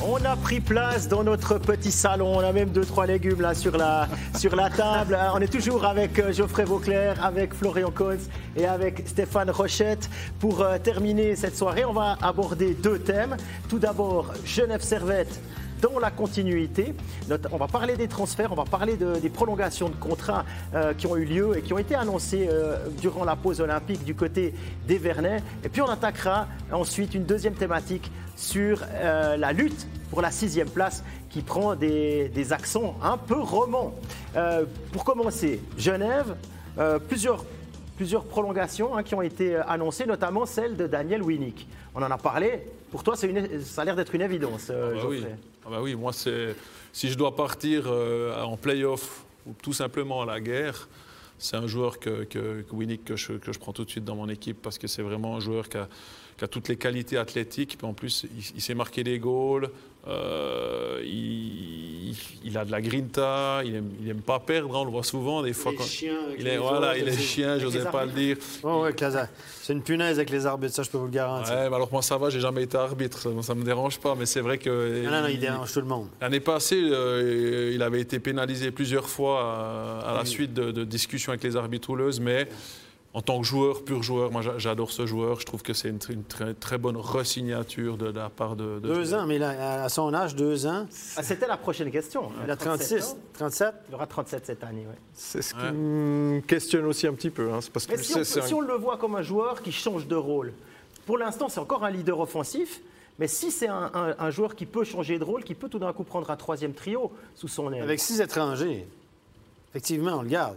On a pris place dans notre petit salon. On a même deux, trois légumes là sur la, table. Euh, On est toujours avec euh, Geoffrey Vauclair, avec Florian Cohn et avec Stéphane Rochette. Pour euh, terminer cette soirée, on va aborder deux thèmes. Tout d'abord, Genève Servette dans la continuité. On va parler des transferts, on va parler de- des prolongations de contrats euh, qui ont eu lieu et qui ont été annoncées euh, durant la pause olympique du côté des Vernets. Et puis on attaquera ensuite une deuxième thématique sur euh, la lutte pour la sixième place qui prend des, accents un peu romans. Pour commencer, Genève, plusieurs plusieurs prolongations hein, qui ont été annoncées, notamment celle de Daniel Winnick. On en a parlé. Pour toi, une- ça a l'air d'être une évidence, euh, Ah bah oui. Ah bah oui, moi, c'est si je dois partir euh, en play-off ou tout simplement à la guerre, c'est un joueur que, que, que Winnick que je, que je prends tout de suite dans mon équipe parce que c'est vraiment un joueur qui a, qui a toutes les qualités athlétiques. Puis en plus, il, il sait marquer des goals. euh, il, il a de la grinta. Il aime, il aime pas perdre. hein, on le voit souvent des fois. Quand- chiens il est, voilà, il est chien, j'osais pas le dire. Ouais, ouais. C'est une punaise avec les arbitres, ça je peux vous le garantir. Ouais, mais alors moi ça va, j'ai jamais été arbitre, ça, ça me dérange pas, mais c'est vrai que non, non, non, il dérange tout le monde. L'année passée, euh, il avait été pénalisé plusieurs fois à, à la suite de, de discussions avec les arbitres rouleuses, mais en tant que joueur, pur joueur, moi j'a- j'adore ce joueur. Je trouve que c'est une, tr- une très, très bonne resignature de, la part de. de Deux ans, mais là, à son âge, deux ans, Ah, C'était la prochaine question. il a 36, ans. 37. Il aura 37 cette année. ouais. C'est ce qui Ouais. me questionne aussi un petit peu. hein. C'est parce que Mais si on, un- si on le voit comme un joueur qui change de rôle, pour l'instant, c'est encore un leader offensif. Mais si c'est un, un- un joueur qui peut changer de rôle, qui peut tout d'un coup prendre un troisième trio sous son aile, Avec six étrangers, effectivement, on le garde.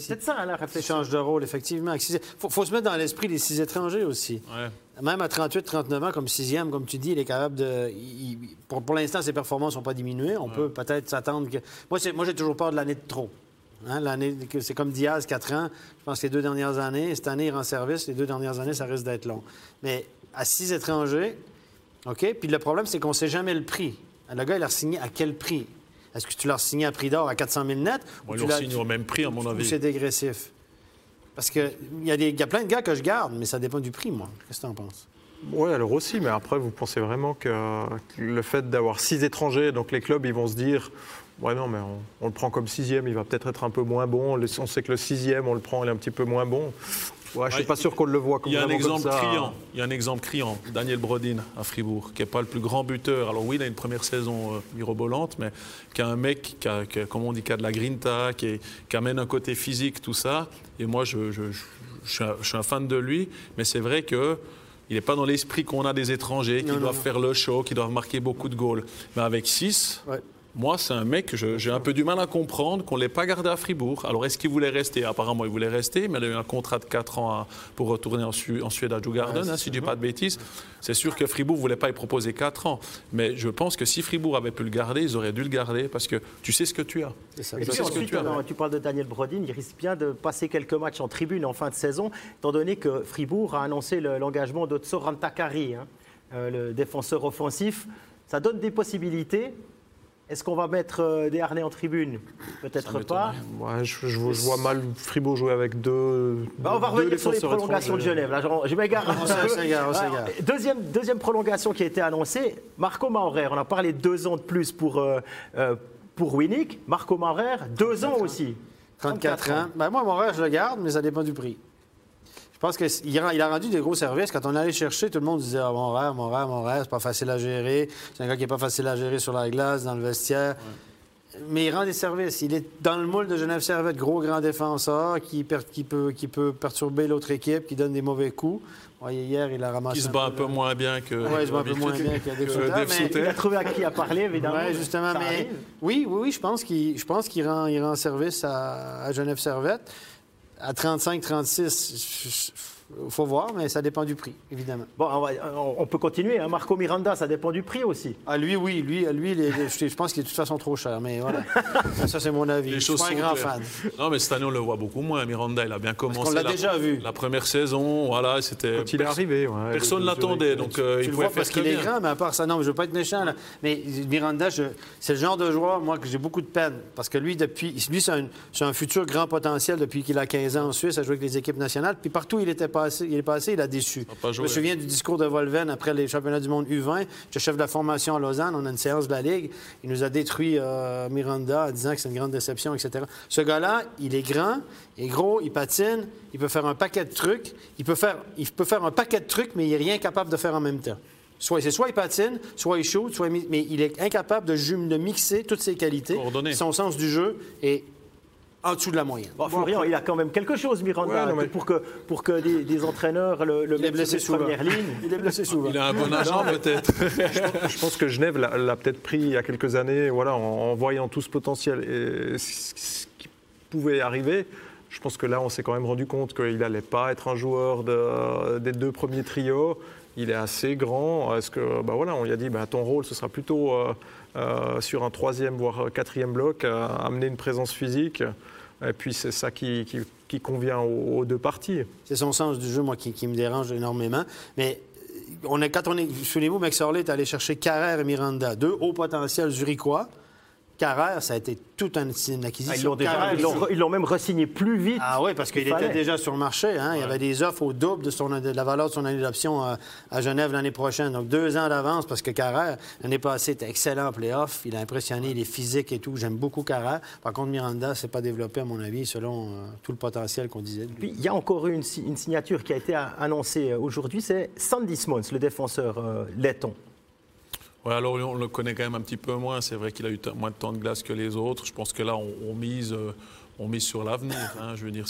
C'est peut-être ça hein, la Il réflexion. change de rôle, effectivement. Il faut, faut se mettre dans l'esprit des six étrangers aussi. Ouais. Même à 38, 39 ans, comme sixième, comme tu dis, il est capable de. il- pour pour l'instant, ses performances n'ont pas diminué. On peut peut-être s'attendre que. Moi, j'ai toujours peur de l'année de trop. Hein, l'année c'est comme Diaz, 4 ans. Je pense que les deux dernières années, cette année, il rend service. Les deux dernières années, ça risque d'être long. Mais à six étrangers, OK? Puis le problème, c'est qu'on ne sait jamais le prix. Le gars, il a signé à quel prix? Est-ce que tu l'as signé à prix d'or à 400 000 net? Bon, ou ils au même prix, à mon ou avis. c'est dégressif? Parce qu'il y, a des- y a plein de gars que je garde, mais ça dépend du prix, moi. Qu'est-ce que tu en penses? Oui, alors aussi, mais après, vous pensez vraiment que, le fait d'avoir six étrangers, donc les clubs, ils vont se dire, ouais, non, mais on, on le prend comme sixième, il va peut-être être un peu moins bon. On sait que le sixième, on le prend, il est un petit peu moins bon. Ouais, je suis Ouais, pas sûr qu'on le voit comme Il y a un comme exemple ça. criant. Il y a un exemple criant. Daniel Brodin à Fribourg, qui n'est pas le plus grand buteur. Alors oui, il a une première saison euh, mirobolante, mais qui a un mec qui a, qui a, comme on dit, qui a de la grinta, qui, est- qui amène un côté physique, tout ça. Et moi, je, je- je- je suis, un, suis fan de lui, mais c'est vrai que il n'est pas dans l'esprit qu'on a des étrangers qui Non, non, doivent non. faire le show, qui doivent marquer beaucoup de goals. Mais avec 6, Ouais. Moi, c'est un mec j'ai un peu du mal à comprendre qu'on ne l'ait pas gardé à Fribourg. Alors, est-ce qu'il voulait rester? Apparemment, il voulait rester, mais il a eu un contrat de 4 ans à- pour retourner en, Su- en Suède à Djurgården, Ouais, hein, si je ne dis pas de bêtises. C'est sûr que Fribourg ne voulait pas y proposer 4 ans. Mais je pense que si Fribourg avait pu le garder, ils auraient dû le garder parce que tu sais ce que tu as. Ça. Et puis sais ce que ensuite, tu as. alors, tu parles de Daniel Brodin, il risque bien de passer quelques matchs en tribune en fin de saison, étant donné que Fribourg a annoncé le- l'engagement de Tsoran Takari, hein, euh, le défenseur offensif. Ça donne des possibilités. Est-ce qu'on va mettre euh, des harnais en tribune? Peut-être pas. Ouais, je, je vois- je vois mal Fribourg jouer avec deux. Bah, on va deux revenir sur les prolongations de. Genève. Là, je, je m'égare Deuxième, deuxième prolongation qui a été annoncée, Marco Maurer. On a parlé de deux ans de plus pour, euh, euh, pour Winnick. Marco Maurer, deux ans aussi. 34 ans. Ben, moi, rêve, je le garde, mais ça dépend du prix. Je pense qu'il a, il a rendu des gros services. Quand on allait chercher, tout le monde disait ah, mon rêve, mon rêve, mon rêve, c'est pas facile à gérer. C'est un gars qui n'est pas facile à gérer sur la glace, dans le vestiaire. Mais il rend des services. Il est dans le moule de Genève Servette, gros grand défenseur qui, per- qui, peut, qui peut perturber l'autre équipe, qui donne des mauvais coups. Voyez, hier, il a ramassé. Qui se bat un peu moins bien que. Ouais, il se bat un peu moins bien que que Souter, mais- Souter. Il a trouvé à qui a parlé, évidemment. Oui, justement. Ça Mais arrive. oui, oui, oui, je pense qu'il, je pense qu'il rend, il rend service à, à Genève Servette. À 35, 36, il faut voir, mais ça dépend du prix, évidemment. Bon, on, va- on- on peut continuer. hein. Marco Miranda, ça dépend du prix aussi. Ah, lui, oui, lui, lui les- les- je, je pense qu'il est de toute façon trop cher, mais voilà. ça, c'est mon avis. Les je suis choses pas un sont grand claires. fan. Non, mais cette année, on le voit beaucoup moins. Miranda, il a bien commencé. qu'on l'a déjà vu. La première saison, voilà, c'était. Quand il est arrivé. ouais, Personne le- ne le- l'attendait, donc euh, Tu il le pouvait vois parce faire qu'il très est grand, mais à part ça, non, je veux pas être méchant, là. Mais Miranda, c'est le genre de joueur, moi, que j'ai beaucoup de peine. Parce que lui, depuis, lui, c'est un, futur grand potentiel depuis qu'il a 15 ans en Suisse, à jouer avec les équipes nationales. Puis partout où il était il est passé, il a déçu. a pas Je me souviens du discours de Volven après les championnats du monde U20. J'étais chef de la formation à Lausanne, on a une séance de la Ligue. Il nous a détruit euh, Miranda en disant que c'est une grande déception, etc. Ce gars-là, il est grand, il est gros, il patine, il peut faire un paquet de trucs. Il peut faire, il peut faire un paquet de trucs, mais il n'est rien capable de faire en même temps. Soit, c'est soit il patine, soit il shoot, soit il mais il est incapable de, de mixer toutes ses qualités, son sens du jeu est en dessous de la moyenne. Bon, Florian, il a quand même quelque chose, Miranda, Ouais, non, mais- pour que, pour que des, des entraîneurs le, le Il est mettent blessé les premières lignes. Il est blessé souvent. Il a un bon agent peut-être. Je pense que Genève l'a peut-être pris il y a quelques années, voilà, en, en voyant tout ce potentiel et ce ce qui pouvait arriver. Je pense que là, on s'est quand même rendu compte qu'il n'allait pas être un joueur de- des deux premiers trios. Il est assez grand. Est-ce que, bah voilà, on lui a dit, bah, ton rôle, ce sera plutôt euh, euh, sur un troisième voire quatrième bloc, euh, amener une présence physique. Et puis c'est ça qui, qui- convient aux, deux parties. C'est son sens du jeu, moi, qui, me dérange énormément. Mais euh, on est, quand on est. Souvenez-vous, Max Orley est allé chercher Carrère et Miranda, deux hauts potentiels zurichois. Carrère, ça a été toute une, une Ah, acquisition. Ils l'ont ils même re-signé plus vite. Ah oui, parce qu'il était déjà sur le marché. hein. Il y avait des offres au double de, son, de la valeur de son année d'option à, à Genève l'année prochaine. Donc deux ans d'avance parce que Carrère, l'année passée, était excellent en playoff. Il a impressionné, il est physique et tout. J'aime beaucoup Carrère. Par contre, Miranda, c'est pas développé, à mon avis, selon euh, tout le potentiel qu'on disait. Puis, il y a encore eu une, si- une signature qui a été annoncée euh, aujourd'hui, c'est Sandy Smons, le défenseur euh, letton. Ouais, alors on le connaît quand même un petit peu moins. C'est vrai qu'il a eu moins de temps de glace que les autres. Je pense que là, on, mise, euh, on mise sur l'avenir. hein. Je veux dire,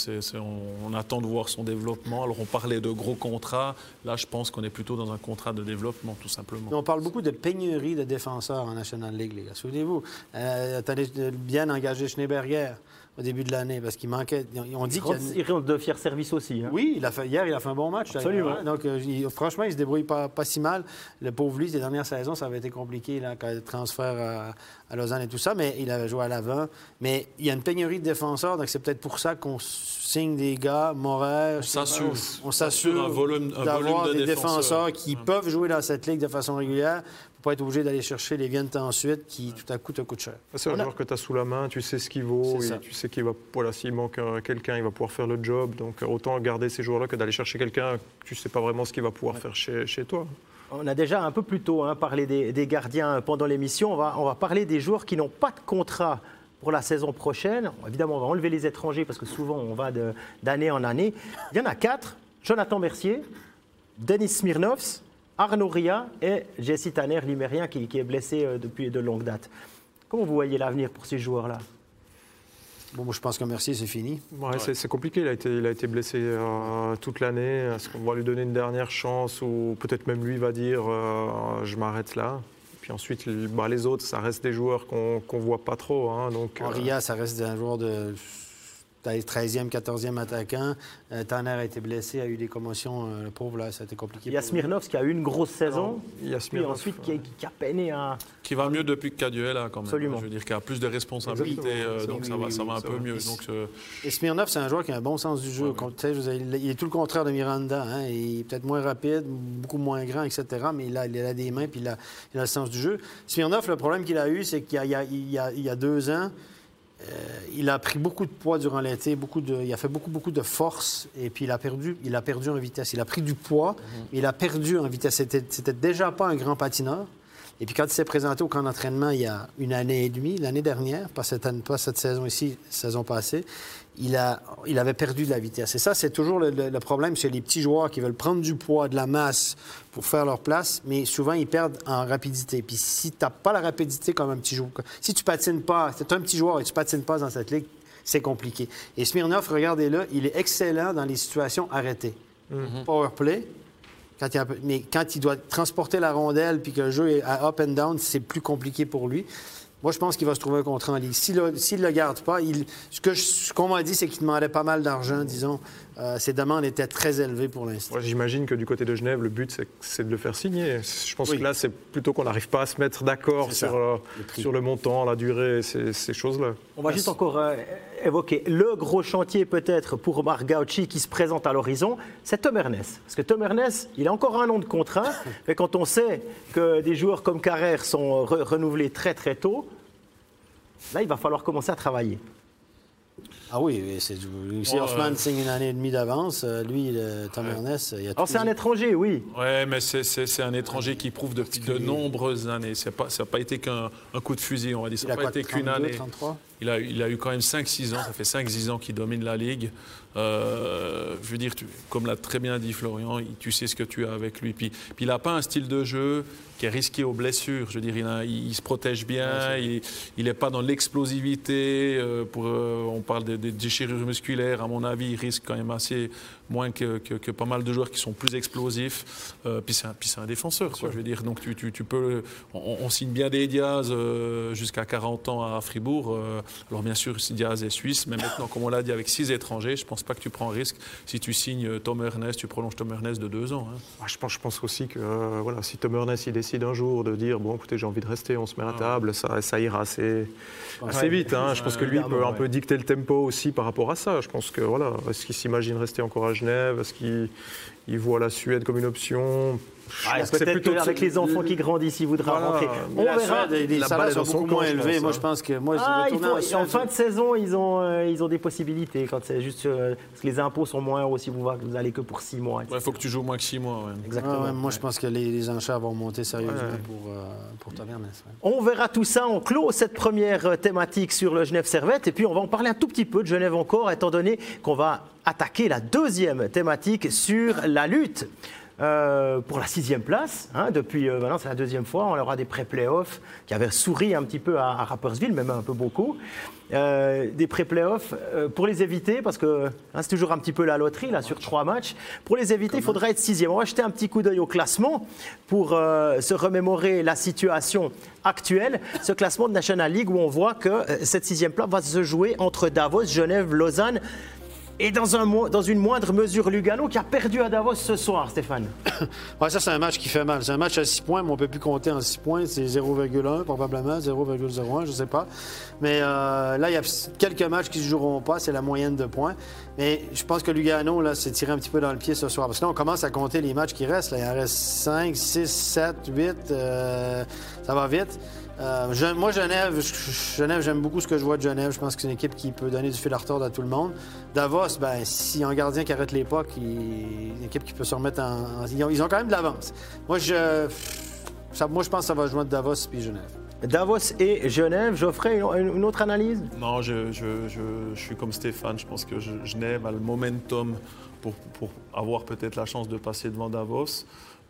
on, attend de voir son développement. Alors on parlait de gros contrats. Là, je pense qu'on est plutôt dans un contrat de développement, tout simplement. On parle beaucoup de pénurie de défenseurs en National League, les gars. Souvenez-vous, euh, de bien engagé Schneeberger au début de l'année parce qu'il manquait. On dit Il qu'il y a il de fiers services aussi. hein. Oui, il a fait, hier, il a fait un bon match. Absolument. hein. Donc, euh, il- franchement, il se débrouille pas, pas si mal. Le pauvre lui, les dernières saisons, ça avait été compliqué, là, quand le transfert à, à Lausanne et tout ça, mais il avait joué à l'avant. Mais il y a une pénurie de défenseurs, donc c'est peut-être pour ça qu'on signe des gars, Moret. On s'assure. On s'assure Un volume- un d'avoir volume de des défenseurs, défenseurs. qui peuvent jouer dans cette ligue de façon régulière pour pas être obligé d'aller chercher les viennent ensuite qui, tout à coup, te coûtent cher. C'est un On a- joueur que tu as sous la main, tu sais ce qu'il vaut, et ça. tu sais qu'il va, voilà, s'il manque euh, quelqu'un, il va pouvoir faire le job. Donc euh, autant garder ces joueurs-là que d'aller chercher quelqu'un, tu sais pas vraiment ce qu'il va pouvoir faire chez, chez toi. On a déjà un peu plus tôt hein, parlé des, des gardiens pendant l'émission. On va, on va parler des joueurs qui n'ont pas de contrat pour la saison prochaine. Évidemment, on va enlever les étrangers parce que souvent on va d'année en année. Il y en a quatre. Jonathan Mercier, Denis Smirnovs, Arnaud Ria et Jesse Tanner, l'Imérien, qui, qui est blessé euh, depuis de longue date. Comment vous voyez l'avenir pour ces joueurs-là? Bon, moi, je pense que Mercier, c'est fini. Ouais, c'est- C'est compliqué, il a été, il a été blessé euh, toute l'année. Est-ce qu'on va lui donner une dernière chance ou peut-être même lui va dire euh, je m'arrête là? Puis ensuite, les- bah, les autres, ça reste des joueurs qu'on ne voit pas trop. hein, donc, euh, Henria, ça reste un joueur de 13e, 14e attaquant. Euh, Tanner a été blessé, a eu des commotions. euh, le pauvre, là, ça a été compliqué. Il y a. Smirnovs qui a eu une grosse saison, il y a puis Smirnov, ensuite qui, qui a peiné à. Qui va mieux depuis que Caduel là, quand même. Absolument. Je veux dire, qui a plus de responsabilités, euh, donc Oui, ça oui, va, oui, ça va oui, un ça peu va. mieux. Et- Donc, euh, Et Smirnov, c'est un joueur qui a un bon sens du jeu. Ouais, dire, il est tout le contraire de Miranda. hein. Il est peut-être moins rapide, beaucoup moins grand, etc. Mais il a, il a des mains puis il a, il a le sens du jeu. Smirnov, le problème qu'il a eu, c'est qu'il y a, il y a- il y a- deux ans, il a pris beaucoup de poids durant l'été, beaucoup de, il a fait beaucoup, beaucoup de force et puis il a perdu, il a perdu en vitesse. Il a pris du poids, mais il a perdu en vitesse. C'était déjà pas un grand patineur. Et puis quand il s'est présenté au camp d'entraînement il y a une année et demie, l'année dernière, pas cette, année, pas cette saison ici, saison passée, il, a, il avait perdu de la vitesse. Et ça, c'est toujours le, le- le problème chez les petits joueurs qui veulent prendre du poids, de la masse pour faire leur place, mais souvent ils perdent en rapidité. Puis si tu n'as pas la rapidité comme un petit joueur, si tu patines pas, tu es un petit joueur et tu patines pas dans cette ligue, c'est compliqué. Et Smirnov, regardez-le, il est excellent dans les situations arrêtées. Power play, mais quand il doit transporter la rondelle puis que le jeu est à up and down, c'est plus compliqué pour lui. Moi, je pense qu'il va se trouver un contrat en ligue. S'il ne le garde pas, il- ce qu'on m'a dit, c'est qu'il demandait pas mal d'argent, disons. Euh, ses demandes étaient très élevées pour l'instant. Ouais, J'imagine que du côté de Genève, le but, c'est- de le faire signer. Je pense Oui. que là, c'est plutôt qu'on n'arrive pas à se mettre d'accord sur, euh, sur le montant, la durée, ces, ces choses-là. On va juste encore euh, évoquer le gros chantier peut-être pour Marc Gauchi qui se présente à l'horizon, c'est Tom Ernest. Parce que Tom Ernest, il a encore un an de contrat, mais quand on sait que des joueurs comme Carrère sont re- renouvelés très très tôt, là il va falloir commencer à travailler. Ah oui, c'est, Ouais, Hoffman ouais. signe une année et demie d'avance, euh, lui, le, Tom Ouais. Ernest, il y a Alors, c'est un étranger, oui. Ouais, mais c'est- c'est c'est un étranger qui prouve depuis de nombreuses années. C'est pas- Ça n'a pas été qu'un un coup de fusil, on va dire. Ça il a n'a pas quoi, été qu'une 32, année. 33? Il a, il a eu quand même 5-6 ans, ça fait 5-6 ans qu'il domine la Ligue. Euh, je veux dire, tu- comme l'a très bien dit Florian, tu sais ce que tu as avec lui. Puis, puis il n'a pas un style de jeu qui est risqué aux blessures. Je veux dire, il, a- il- il se protège bien, il n'est pas dans l'explosivité. euh, pour, euh, on parle de, de déchirures musculaires, à mon avis, il risque quand même assez moins que, que- que pas mal de joueurs qui sont plus explosifs. Euh, puis c'est un, un défenseur, quoi, je veux dire. Donc tu, tu- tu peux, on, on signe bien des Diaz euh, jusqu'à 40 ans à Fribourg. euh, alors bien sûr, si Diaz est suisse, mais maintenant, comme on l'a dit, avec six étrangers, je pense pas que tu prends risque. Si tu signes euh, Tom Ernest, tu prolonges Tom Ernest de deux ans. hein. Ah, Je pense, je pense aussi que voilà, si Tom Ernest il décide un jour de dire bon écoutez j'ai envie de rester, on se met à la table, ça, ça ira assez, vite. hein. Je pense que lui il peut un peu dicter le tempo aussi par rapport à ça. Je pense que voilà, est-ce qu'il s'imagine rester encore à Genève? Est-ce qu'il il voit la Suède comme une option? Ah, pense que c'est Peut-être plutôt- qu'avec les enfants qui grandissent, il voudra Voilà. rentrer. On La verra. Suède, les La salaires balle est sont beaucoup moins élevés. Moi, je pense que moi, Ah, faut- en fin de saison, ils ont, euh, ils ont des possibilités. Quand c'est juste euh, parce que les impôts sont moins hauts si vous, vous allez que pour six mois. Il faut que tu joues moins que six mois. ouais. Exactement. Ah ouais, moi, je pense que les, les enchères vont monter sérieusement Ouais. pour, euh, pour. On verra tout ça. On clôt cette première euh, thématique sur le Genève Servette. Et puis, on va en parler un tout petit peu de Genève encore, étant donné qu'on va attaquer la deuxième thématique sur la lutte. Euh, pour la sixième place, hein, depuis euh, maintenant c'est la deuxième fois, on aura des pré-playoffs qui avaient souri un petit peu à, à Rapperswil, même un peu beaucoup. Euh, des pré-playoffs pour les éviter, parce que hein, c'est toujours un petit peu la loterie là sur trois matchs. Pour les éviter, il faudra être sixième. On va jeter un petit coup d'œil au classement pour se remémorer la situation actuelle. Ce classement de National League où on voit que cette sixième place va se jouer entre Davos, Genève, Lausanne. Et dans, un, dans une moindre mesure, Lugano qui a perdu à Davos ce soir, Stéphane. Ouais, ça, c'est un match qui fait mal. C'est un match à 6 points, mais on ne peut plus compter en 6 points. C'est 0,1 probablement, 0,01, je ne sais pas. Mais euh, là, il y a quelques matchs qui ne se joueront pas. C'est la moyenne de points. Mais je pense que Lugano là, s'est tiré un petit peu dans le pied ce soir. Parce que là, on commence à compter les matchs qui restent. Là. Il en reste 5, 6, 7, 8. euh, ça va vite. Euh, je- moi, Genève, je- Genève, j'aime beaucoup ce que je vois de Genève. Je pense que c'est une équipe qui peut donner du fil à retordre à tout le monde. Davos, ben, s'il y a un gardien qui arrête l'époque, une équipe qui peut se remettre en. en- ils, ont, ils ont quand même de l'avance. Moi, je, ça- moi, je pense que ça va jouer entre Davos et Genève. Davos et Genève. Geoffrey, une, une autre analyse? Non, je, je- je- je suis comme Stéphane. Je pense que Genève a le momentum pour, pour avoir peut-être la chance de passer devant Davos.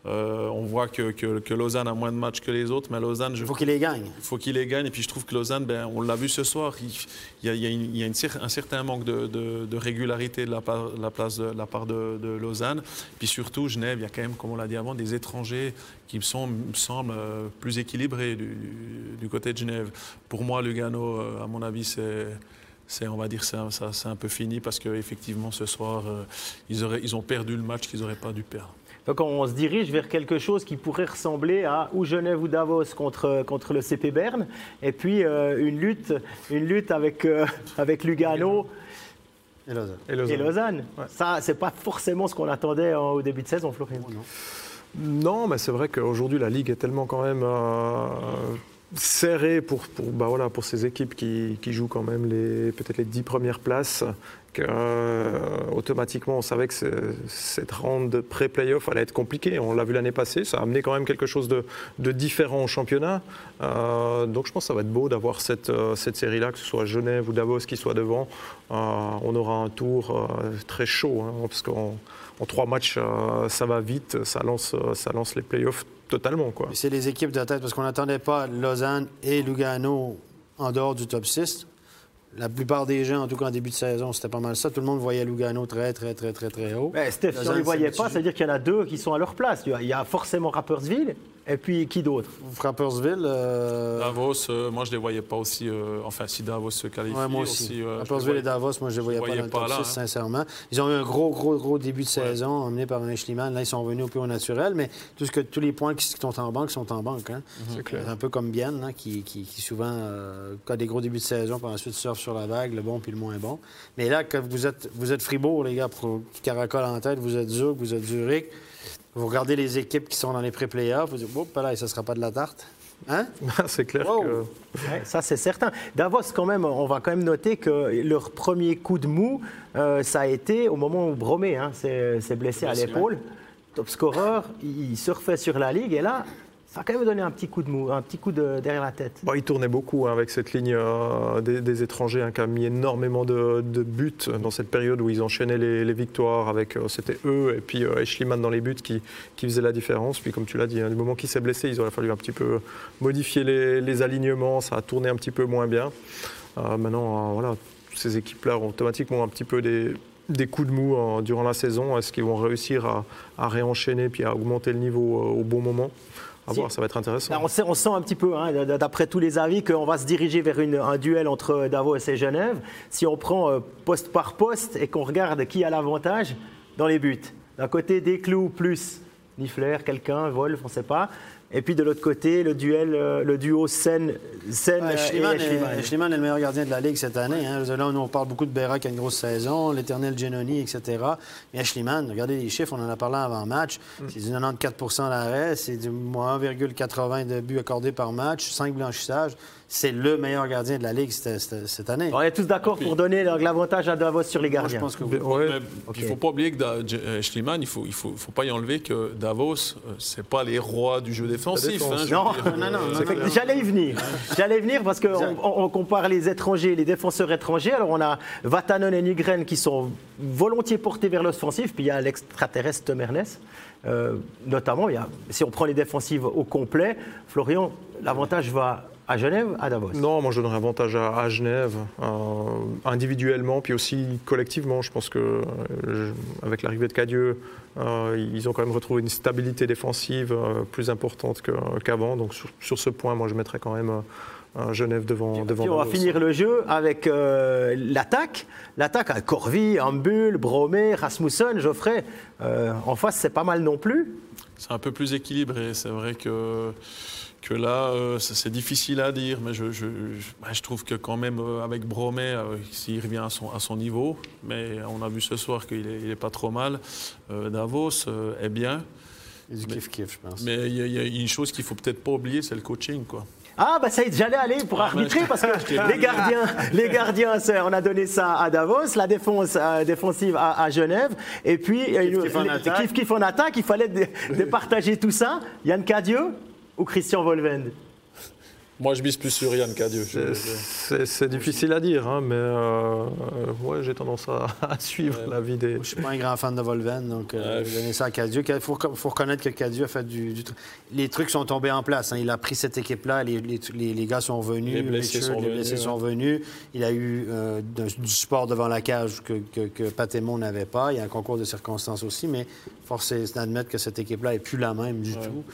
Euh, on voit que, que- que Lausanne a moins de matchs que les autres, mais Lausanne, je Il faut qu'il les gagne. il faut qu'il les gagne. Et puis je trouve que Lausanne, ben, on l'a vu ce soir, il y a, il y a une- il y a une cer- un certain manque de, de- de régularité de la, part- la place de, la part de, Lausanne. Puis surtout, Genève, il y a quand même, comme on l'a dit avant, des étrangers qui me, sont, me semblent euh, plus équilibrés du, du côté de Genève. Pour moi, Lugano, euh, à mon avis, c'est... On va dire, c'est un, peu fini parce qu'effectivement, ce soir, ils, auraient, ils ont perdu le match qu'ils n'auraient pas dû perdre. Donc on se dirige vers quelque chose qui pourrait ressembler à ou Genève ou Davos contre, contre le CP Berne, et puis euh, une lutte, une lutte avec, euh, avec Lugano Et Lausanne. Et Lausanne. et Lausanne. Ça, c'est pas forcément ce qu'on attendait en- au début de saison, Florian. Non, mais c'est vrai qu'aujourd'hui, la Ligue est tellement quand même euh, serrée pour, pour, bah voilà, pour ces équipes qui, qui jouent quand même les, peut-être les dix premières places que, euh, automatiquement, on savait que cette de pré-playoff allait être compliquée. On l'a vu l'année passée, ça a amené quand même quelque chose de, de différent au championnat. Euh, donc je pense que ça va être beau d'avoir cette, euh, cette série-là, que ce soit Genève ou Davos qui soit devant. On aura un tour très chaud, hein, parce qu'en en trois matchs, euh, ça va vite, ça lance, euh, les playoffs totalement. C'est les équipes de tête parce qu'on n'attendait pas Lausanne et Lugano en dehors du top 6. La plupart des gens, en tout cas en début de saison, c'était pas mal ça. Tout le monde voyait Lugano très, très, très, très, très haut. Ben, Steph, si on ne les voyait pas, ça veut dire qu'il y en a deux qui sont à leur place. Il y a- forcément Rappersville, et puis qui d'autre? Frappersville, euh, Davos, euh, moi je ne les voyais pas aussi. euh, enfin, si Davos se qualifie, ouais, moi aussi. euh, Frappersville voyais- et Davos, moi, je ne les voyais pas voyais dans le pas top là, 6, hein. sincèrement. Ils ont eu un gros, gros, gros début de saison emmené par un Schliemann. Là, ils sont revenus au plus au naturel, mais tout ce que, tous les points qui sont en banque sont en banque. hein. C'est clair. Un peu comme Bien, hein, qui, qui- qui souvent euh, a des gros débuts de saison, puis ensuite surfe sur la vague, le bon puis le moins bon. Mais là, quand vous êtes, vous êtes Fribourg, les gars, pour qui caracolent en tête, vous êtes Zug, vous êtes Zurich, vous regardez les équipes qui sont dans les pré-playoffs, vous dites, oups, là, ça ne sera pas de la tarte. Hein? c'est clair Wow. que. Ouais, ça, c'est certain. Davos, quand même, on va quand même noter que leur premier coup de mou, euh, ça a été au moment où Bromé hein, s'est blessé à l'épaule. Top scorer, il surfait sur la ligue et là, ça a quand même donné un petit coup de mou, un petit coup de, derrière la tête. Bon, il tournait beaucoup hein, avec cette ligne euh, des, étrangers hein, qui a mis énormément de, buts dans cette période où ils enchaînaient les, victoires avec euh, c'était eux et puis euh, dans les buts qui, faisaient la différence. Puis comme tu l'as dit, hein, du moment qu'il s'est blessé, il aurait fallu un petit peu modifier les, alignements, ça a tourné un petit peu moins bien. Euh, maintenant, voilà, ces équipes-là ont automatiquement un petit peu des, coups de mou durant la saison. Est-ce qu'ils vont réussir à, réenchaîner puis à augmenter le niveau au bon moment? À Si. voir, ça va être intéressant. Là, on, sait, on sent un petit peu, hein, d'après tous les avis, qu'on va se diriger vers une- un duel entre Davos et Genève. Si on prend euh, poste par poste et qu'on regarde qui a l'avantage dans les buts. D'un côté, des clous plus Niffler, quelqu'un, Wolf, on ne sait pas. Et puis de l'autre côté, le duel, euh, le duo Sen, Sen Ouais, Schliemann, et est, Schliemann. Schliemann est le meilleur gardien de la Ligue cette année. Hein. Là, nous, on parle beaucoup de Berra qui a une grosse saison, l'éternel Genoni, etc. Mais Schliemann, regardez les chiffres, on en a parlé avant match. C'est du 94% d'arrêt, c'est du moins 1,80 de buts accordés par match, 5 blanchissages. C'est le meilleur gardien de la Ligue cette, cette- cette année. On est tous d'accord pour donner l'avantage à Davos sur les Moi, je gardiens. pense que oui. Ouais. Mais Il ne faut pas oublier que Da- J- euh, Schliemann, il ne faut, il faut, faut pas y enlever que Davos, euh, c'est pas les rois du jeu défensif. défense. hein, je Non, dire. non, non, non, C'est non, fait- non. J'allais y venir. J'allais y venir parce qu'on on, on compare les étrangers, les défenseurs étrangers. Alors on a Vatanen et Nygren qui sont volontiers portés vers l'offensif, puis il y a l'extraterrestre Tom Ernest. Euh, notamment, il y a, si on prend les défensives au complet, Florian, l'avantage va à Genève, à Davos? Non, moi je donnerais avantage à, à Genève, euh, individuellement, puis aussi collectivement. Je pense que euh, je- avec l'arrivée de Cadieux, euh, ils ont quand même retrouvé une stabilité défensive euh, plus importante qu'avant. Donc sur, sur ce point, moi je mettrais quand même Genève devant, devant Puis on va finir le jeu avec euh, l'attaque. L'attaque à Corvi, Ambul, Bromé, Rasmussen, Geoffrey. Euh, en face, c'est pas mal non plus. C'est un peu plus équilibré. C'est vrai que, que là, euh, c'est difficile à dire, mais je, je, je- bah, je trouve que quand même, euh, avec Bromet, euh, s'il revient à son, à son niveau, mais on a vu ce soir qu'il n'est pas trop mal, euh, Davos euh, est bien. Il y a du kiff-kiff, je pense. Mais il y, a- il y a une chose qu'il faut peut-être pas oublier, c'est le coaching. Quoi. Ah, bah ça y est, j'allais aller pour arbitrer parce que les gardiens, les gardiens, on a donné ça à Davos, la défense euh, défensive à, à Genève, et puis kiff en les- attaque. kiff kiff en attaque, il fallait dé- départager tout ça. Yann Cadieux ou Christian Volvend Moi, je mise plus sur Yann Cadieux. Je- C'est- difficile à dire, hein, mais euh, euh, ouais, j'ai tendance à, à suivre l'avis des. Je ne suis pas un grand fan de Volven, donc euh, Ouais. je vais donner ça à Cadieux. Il faut, faut reconnaître que Cadieux a fait du, Les trucs sont tombés en place. hein. Il a pris cette équipe-là, les, les- les- les gars sont venus, Les blessés Richard, sont les blessés venus, sont venus. Il a eu euh, du support devant la cage que, que, que Patémon n'avait pas. Il y a un concours de circonstances aussi, mais force est d'admettre que cette équipe-là n'est plus la même du tout.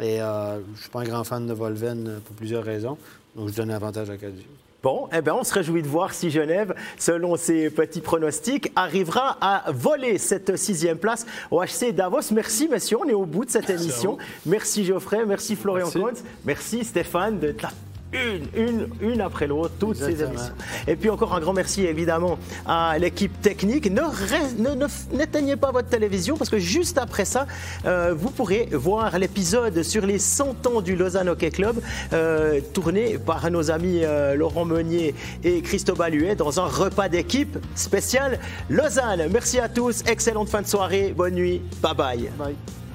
Et euh, je ne suis pas un grand fan de Volven euh, pour plusieurs raisons, donc je donne avantage à Cadieux. Bon, eh ben, on se réjouit de voir si Genève, selon ses petits pronostics, arrivera à voler cette sixième place au HC Davos. Merci, messieurs, on est au bout de cette émission. Merci Geoffrey, merci Florian Merci. Contz, merci Stéphane d'être là. Une, une, une après l'autre, toutes ces émissions. Et puis encore un grand merci évidemment à l'équipe technique. Ne n'éteignez pas votre télévision parce que juste après ça, euh, vous pourrez voir l'épisode sur les 100 ans du Lausanne Hockey Club, euh, tourné par nos amis euh, Laurent Meunier et Christophe Baluet dans un repas d'équipe spécial Lausanne. Merci à tous, excellente fin de soirée, bonne nuit, bye bye. Bye.